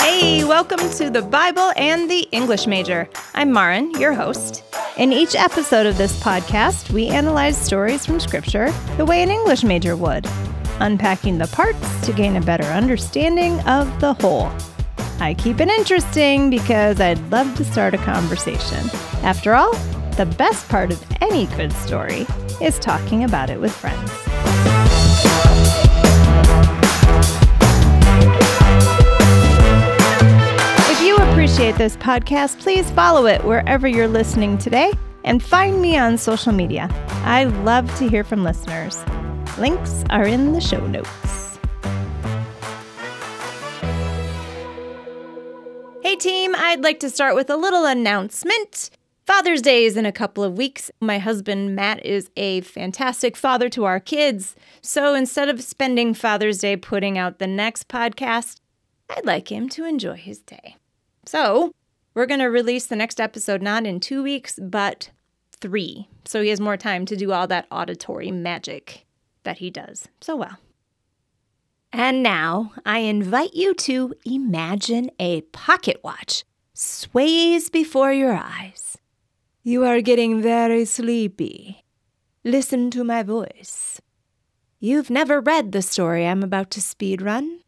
Hey, welcome to the Bible and the English Major. I'm Maren, your host. In each episode of this podcast, we analyze stories from Scripture the way an English major would, unpacking the parts to gain a better understanding of the whole. I keep it interesting because I'd love to start a conversation. After all, the best part of any good story is talking about it with friends. Appreciate this podcast, please follow it wherever you're listening today and find me on social media. I love to hear from listeners. Links are in the show notes. Hey, team, I'd like to start with a little announcement. Father's Day is in a couple of weeks. My husband, Matt, is a fantastic father to our kids. So instead of spending Father's Day putting out the next podcast, I'd like him to enjoy his day. So we're going to release the next episode not in two weeks, but three. So he has more time to do all that auditory magic that he does so well. And now I invite you to imagine a pocket watch sways before your eyes. You are getting very sleepy. Listen to my voice. You've never read the story I'm about to speedrun.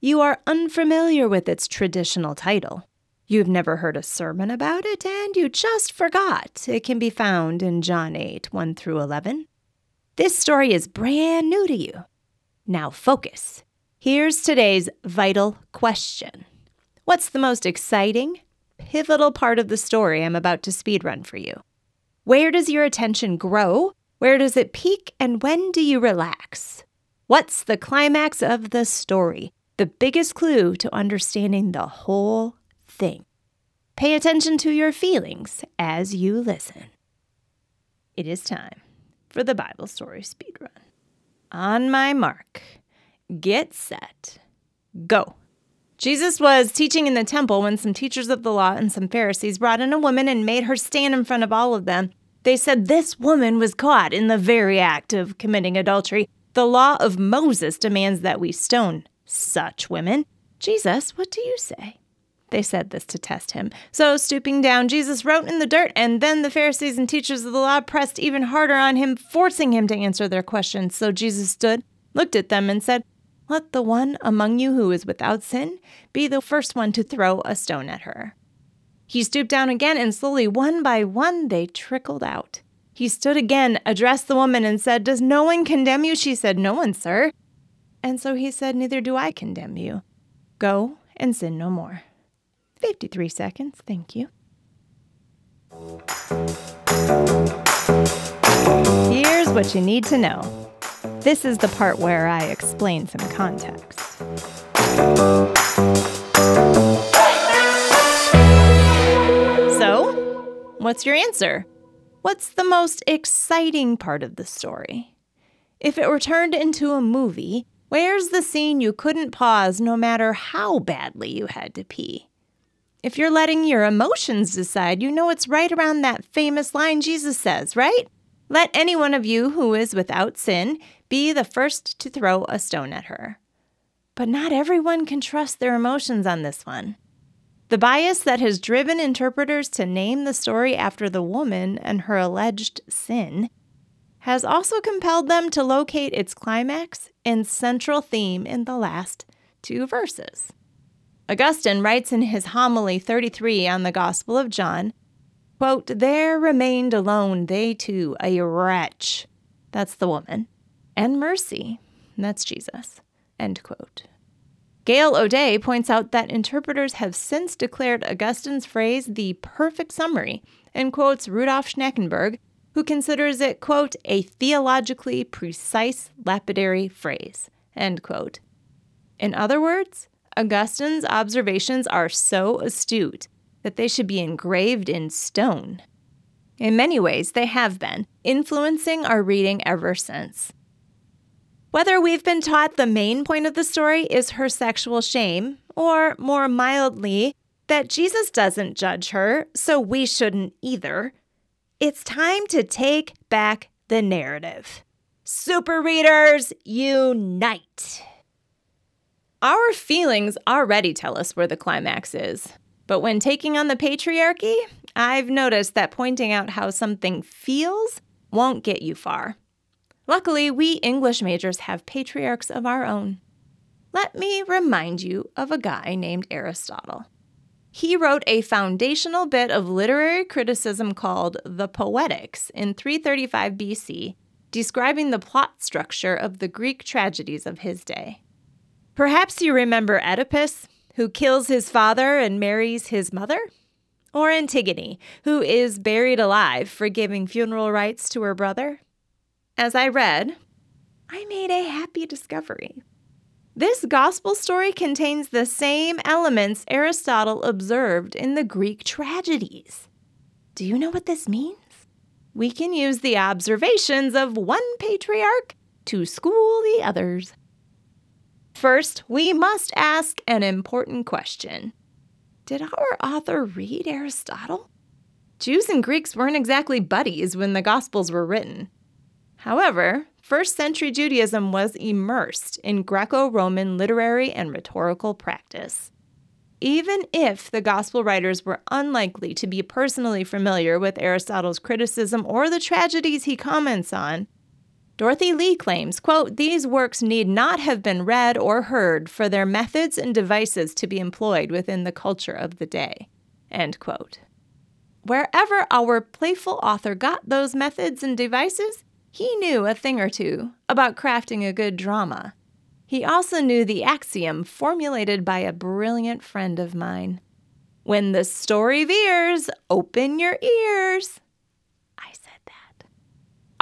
You are unfamiliar with its traditional title. You've never heard a sermon about it, and you just forgot it can be found in John 8 1 through 11. This story is brand new to you. Now focus. Here's today's vital question What's the most exciting, pivotal part of the story I'm about to speedrun for you? Where does your attention grow? Where does it peak? And when do you relax? What's the climax of the story? The biggest clue to understanding the whole thing. Pay attention to your feelings as you listen. It is time for the Bible story speedrun. On my mark, get set, go. Jesus was teaching in the temple when some teachers of the law and some Pharisees brought in a woman and made her stand in front of all of them. They said this woman was caught in the very act of committing adultery. The law of Moses demands that we stone such women. Jesus, what do you say? They said this to test him. So, stooping down, Jesus wrote in the dirt, and then the Pharisees and teachers of the law pressed even harder on him, forcing him to answer their questions. So Jesus stood, looked at them, and said, let the one among you who is without sin be the first one to throw a stone at her. He stooped down again, and slowly, one by one, they trickled out. He stood again, addressed the woman, and said, Does no one condemn you? She said, No one, sir. And so he said, Neither do I condemn you. Go and sin no more. 53 seconds, thank you. Here's what you need to know. This is the part where I explain some context. So, what's your answer? What's the most exciting part of the story? If it were turned into a movie, where's the scene you couldn't pause no matter how badly you had to pee? If you're letting your emotions decide, you know it's right around that famous line Jesus says, right? Let any one of you who is without sin be the first to throw a stone at her. But not everyone can trust their emotions on this one. The bias that has driven interpreters to name the story after the woman and her alleged sin has also compelled them to locate its climax and central theme in the last two verses. Augustine writes in his homily 33 on the Gospel of John, quote, There remained alone they two, a wretch, that's the woman, and mercy, that's Jesus, end quote. Gail O'Day points out that interpreters have since declared Augustine's phrase the perfect summary and quotes Rudolf Schnackenburg, who considers it, quote, a theologically precise lapidary phrase, end quote. In other words, Augustine's observations are so astute that they should be engraved in stone. In many ways, they have been, influencing our reading ever since. Whether we've been taught the main point of the story is her sexual shame, or more mildly, that Jesus doesn't judge her, so we shouldn't either, it's time to take back the narrative. Super readers, unite! Our feelings already tell us where the climax is. But when taking on the patriarchy, I've noticed that pointing out how something feels won't get you far. Luckily, we English majors have patriarchs of our own. Let me remind you of a guy named Aristotle. He wrote a foundational bit of literary criticism called The Poetics in 335 BC, describing the plot structure of the Greek tragedies of his day. Perhaps you remember Oedipus, who kills his father and marries his mother? Or Antigone, who is buried alive for giving funeral rites to her brother? As I read, I made a happy discovery. This gospel story contains the same elements Aristotle observed in the Greek tragedies. Do you know what this means? We can use the observations of one patriarch to school the others. First, we must ask an important question Did our author read Aristotle? Jews and Greeks weren't exactly buddies when the Gospels were written. However, first century Judaism was immersed in Greco Roman literary and rhetorical practice. Even if the Gospel writers were unlikely to be personally familiar with Aristotle's criticism or the tragedies he comments on, Dorothy Lee claims, quote, these works need not have been read or heard for their methods and devices to be employed within the culture of the day, end quote. Wherever our playful author got those methods and devices, he knew a thing or two about crafting a good drama. He also knew the axiom formulated by a brilliant friend of mine. When the story veers, open your ears.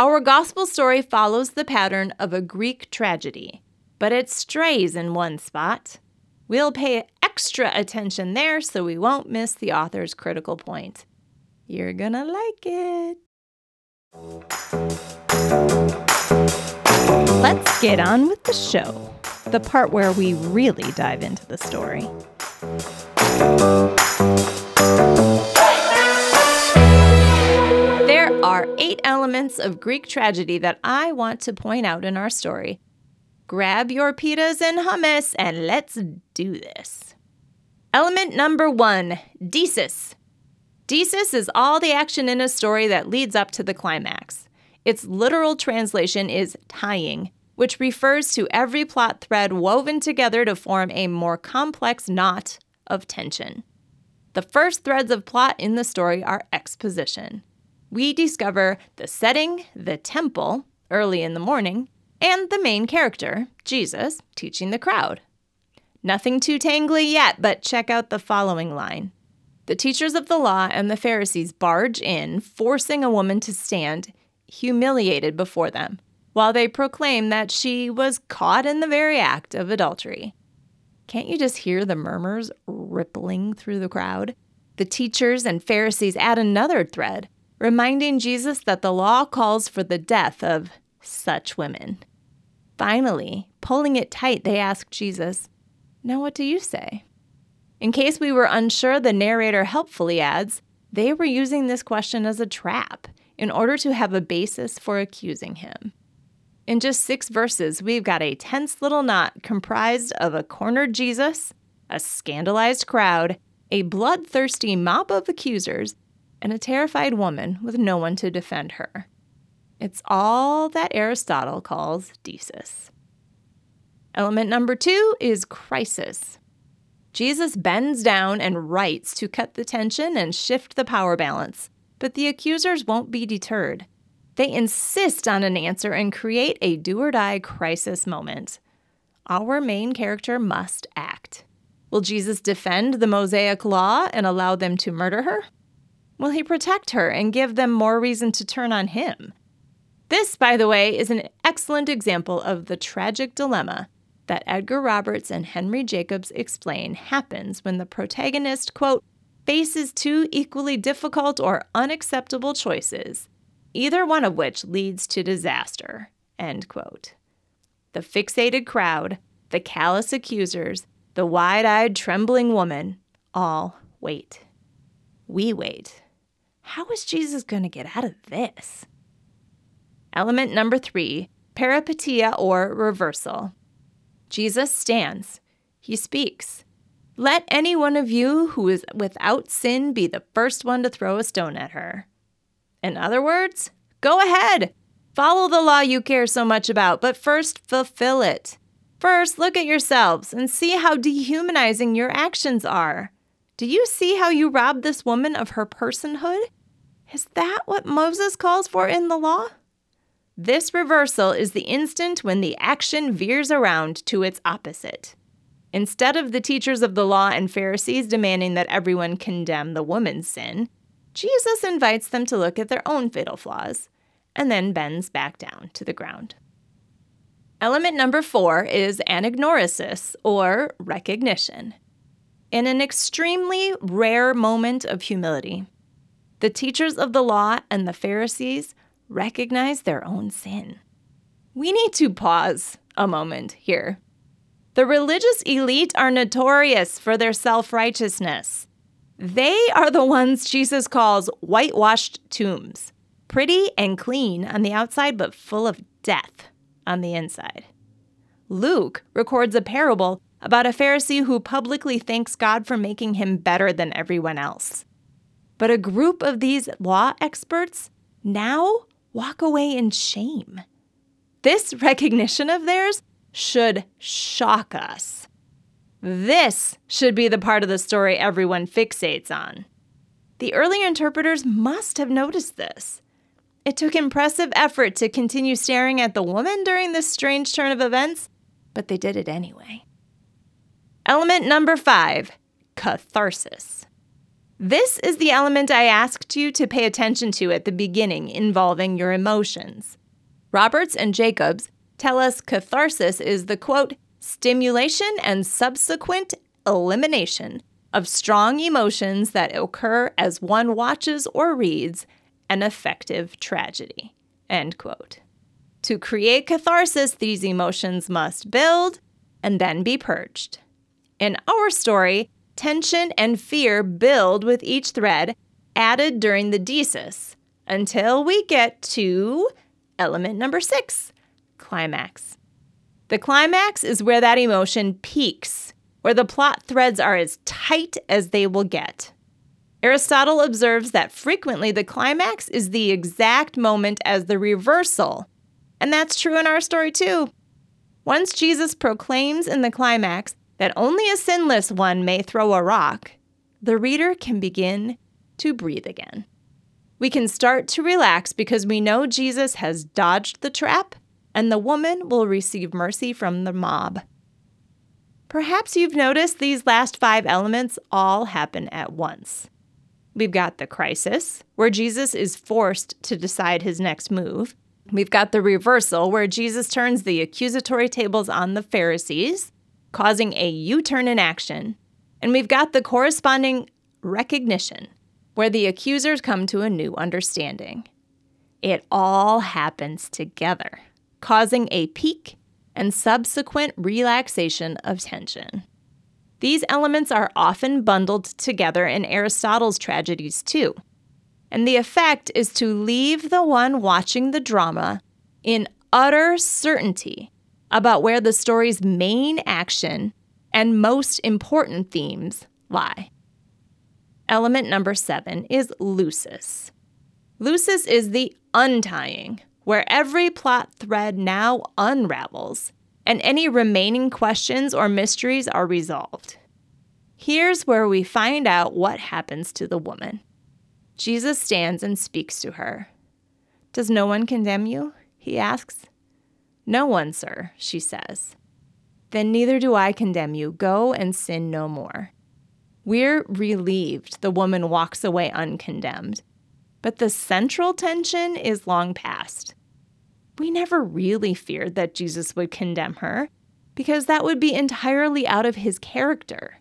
Our gospel story follows the pattern of a Greek tragedy, but it strays in one spot. We'll pay extra attention there so we won't miss the author's critical point. You're gonna like it. Let's get on with the show, the part where we really dive into the story. Elements of Greek tragedy that I want to point out in our story. Grab your pitas and hummus and let's do this. Element number one Desis. Desis is all the action in a story that leads up to the climax. Its literal translation is tying, which refers to every plot thread woven together to form a more complex knot of tension. The first threads of plot in the story are exposition we discover the setting, the temple, early in the morning, and the main character, Jesus, teaching the crowd. Nothing too tangly yet, but check out the following line. The teachers of the law and the Pharisees barge in, forcing a woman to stand, humiliated before them, while they proclaim that she was caught in the very act of adultery. Can't you just hear the murmurs rippling through the crowd? The teachers and Pharisees add another thread reminding Jesus that the law calls for the death of such women. Finally, pulling it tight, they ask Jesus, Now what do you say? In case we were unsure, the narrator helpfully adds, they were using this question as a trap in order to have a basis for accusing him. In just six verses, we've got a tense little knot comprised of a cornered Jesus, a scandalized crowd, a bloodthirsty mob of accusers, and a terrified woman with no one to defend her. It's all that Aristotle calls desis. Element number two is crisis. Jesus bends down and writes to cut the tension and shift the power balance, but the accusers won't be deterred. They insist on an answer and create a do or die crisis moment. Our main character must act. Will Jesus defend the Mosaic law and allow them to murder her? Will he protect her and give them more reason to turn on him? This, by the way, is an excellent example of the tragic dilemma that Edgar Roberts and Henry Jacobs explain happens when the protagonist, quote, faces two equally difficult or unacceptable choices, either one of which leads to disaster, end quote. The fixated crowd, the callous accusers, the wide eyed, trembling woman all wait. We wait how is Jesus going to get out of this? Element number three peripeteia or reversal. Jesus stands. He speaks. Let any one of you who is without sin be the first one to throw a stone at her. In other words, go ahead. Follow the law you care so much about, but first fulfill it. First, look at yourselves and see how dehumanizing your actions are. Do you see how you rob this woman of her personhood? Is that what Moses calls for in the law? This reversal is the instant when the action veers around to its opposite. Instead of the teachers of the law and Pharisees demanding that everyone condemn the woman's sin, Jesus invites them to look at their own fatal flaws and then bends back down to the ground. Element number four is anagnorisis, or recognition. In an extremely rare moment of humility, the teachers of the law and the Pharisees recognize their own sin. We need to pause a moment here. The religious elite are notorious for their self righteousness. They are the ones Jesus calls whitewashed tombs, pretty and clean on the outside, but full of death on the inside. Luke records a parable about a Pharisee who publicly thanks God for making him better than everyone else. But a group of these law experts now walk away in shame. This recognition of theirs should shock us. This should be the part of the story everyone fixates on. The early interpreters must have noticed this. It took impressive effort to continue staring at the woman during this strange turn of events, but they did it anyway. Element number five catharsis. This is the element I asked you to pay attention to at the beginning involving your emotions. Roberts and Jacobs tell us catharsis is the quote, stimulation and subsequent elimination of strong emotions that occur as one watches or reads an effective tragedy. End quote. To create catharsis, these emotions must build and then be purged. In our story, tension and fear build with each thread added during the desis until we get to element number six climax. The climax is where that emotion peaks, where the plot threads are as tight as they will get. Aristotle observes that frequently the climax is the exact moment as the reversal. And that's true in our story too. Once Jesus proclaims in the climax that only a sinless one may throw a rock, the reader can begin to breathe again. We can start to relax because we know Jesus has dodged the trap and the woman will receive mercy from the mob. Perhaps you've noticed these last five elements all happen at once. We've got the crisis, where Jesus is forced to decide his next move. We've got the reversal, where Jesus turns the accusatory tables on the Pharisees, causing a U turn in action. And we've got the corresponding recognition, where the accusers come to a new understanding. It all happens together causing a peak and subsequent relaxation of tension. These elements are often bundled together in Aristotle's tragedies too. And the effect is to leave the one watching the drama in utter certainty about where the story's main action and most important themes lie. Element number seven is lusis. Lusis is the untying where every plot thread now unravels and any remaining questions or mysteries are resolved. Here's where we find out what happens to the woman. Jesus stands and speaks to her. Does no one condemn you? he asks. No one, sir, she says. Then neither do I condemn you. Go and sin no more. We're relieved the woman walks away uncondemned. But the central tension is long past we never really feared that Jesus would condemn her, because that would be entirely out of his character.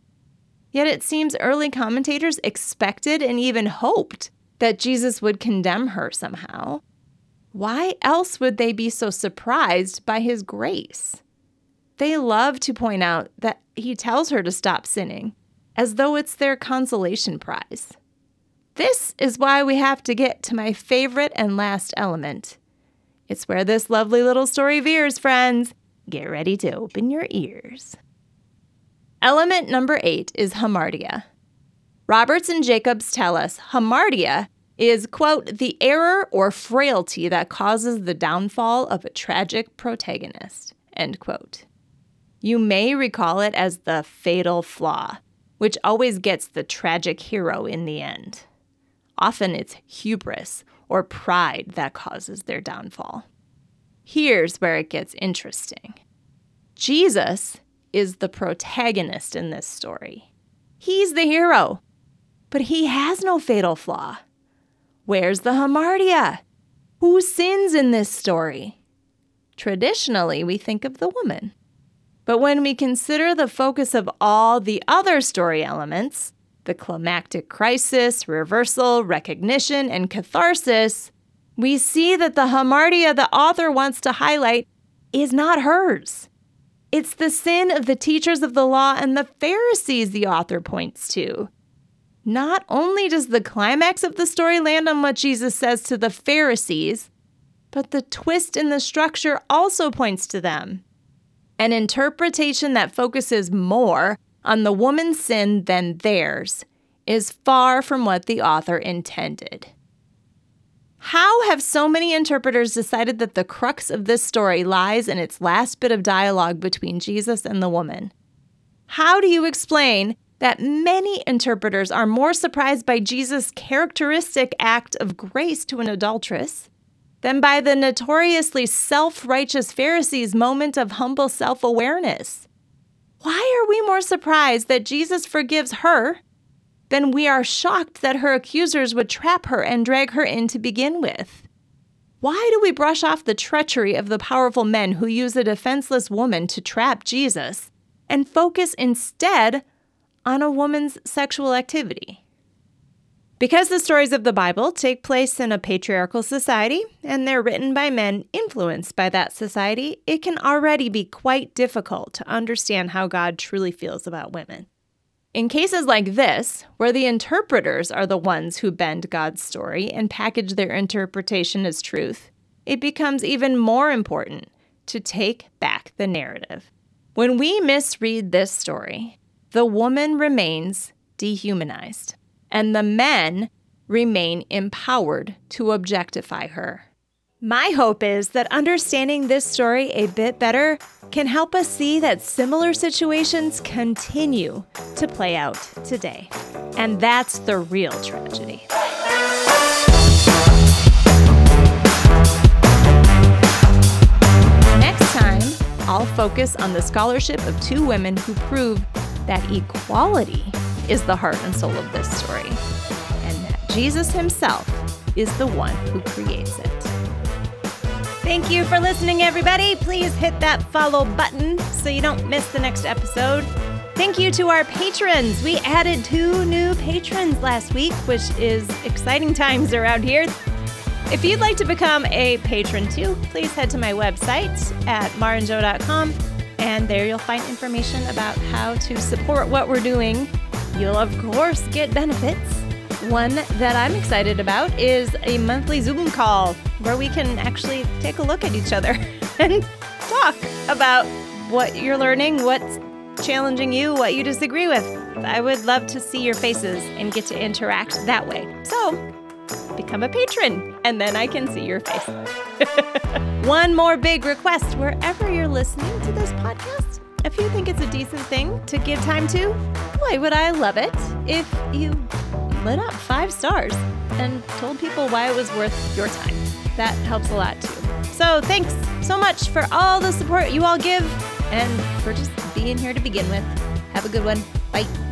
Yet it seems early commentators expected and even hoped that Jesus would condemn her somehow. Why else would they be so surprised by his grace? They love to point out that he tells her to stop sinning, as though it's their consolation prize. This is why we have to get to my favorite and last element It's where this lovely little story veers, friends. Get ready to open your ears. Element number eight is hamartia. Roberts and Jacobs tell us hamartia is, quote, the error or frailty that causes the downfall of a tragic protagonist, end quote. You may recall it as the fatal flaw, which always gets the tragic hero in the end. Often it's hubris or pride that causes their downfall. Here's where it gets interesting Jesus is the protagonist in this story. He's the hero, but he has no fatal flaw. Where's the hamartia? Who sins in this story? Traditionally, we think of the woman. But when we consider the focus of all the other story elements, the climactic crisis, reversal, recognition, and catharsis, we see that the hamartia the author wants to highlight is not hers. It's the sin of the teachers of the law and the Pharisees the author points to. Not only does the climax of the story land on what Jesus says to the Pharisees, but the twist in the structure also points to them. An interpretation that focuses more on the woman's sin than theirs is far from what the author intended. How have so many interpreters decided that the crux of this story lies in its last bit of dialogue between Jesus and the woman? How do you explain that many interpreters are more surprised by Jesus' characteristic act of grace to an adulteress than by the notoriously self righteous Pharisees' moment of humble self awareness. Why are we more surprised that Jesus forgives her than we are shocked that her accusers would trap her and drag her in to begin with? Why do we brush off the treachery of the powerful men who use a defenseless woman to trap Jesus and focus instead on a woman's sexual activity? Because the stories of the Bible take place in a patriarchal society and they're written by men influenced by that society, it can already be quite difficult to understand how God truly feels about women. In cases like this, where the interpreters are the ones who bend God's story and package their interpretation as truth, it becomes even more important to take back the narrative. When we misread this story, the woman remains dehumanized and the men remain empowered to objectify her. My hope is that understanding this story a bit better can help us see that similar situations continue to play out today. And that's the real tragedy. Next time, I'll focus on the scholarship of two women who prove that equality is the heart and soul of this story, and that Jesus himself is the one who creates it. Thank you for listening, everybody. Please hit that follow button so you don't miss the next episode. Thank you to our patrons. We added two new patrons last week, which is exciting times around here. If you'd like to become a patron too, please head to my website at marenjo.com and there you'll find information about how to support what we're doing You'll, of course, get benefits. One that I'm excited about is a monthly Zoom call where we can actually take a look at each other and talk about what you're learning, what's challenging you, what you disagree with. I would love to see your faces and get to interact that way. So, become a patron, and then I can see your face. One more big request wherever you're listening to this podcast if you think it's a decent thing to give time to, boy, would I love it if you lit up five stars and told people why it was worth your time. That helps a lot too. So thanks so much for all the support you all give and for just being here to begin with. Have a good one. Bye.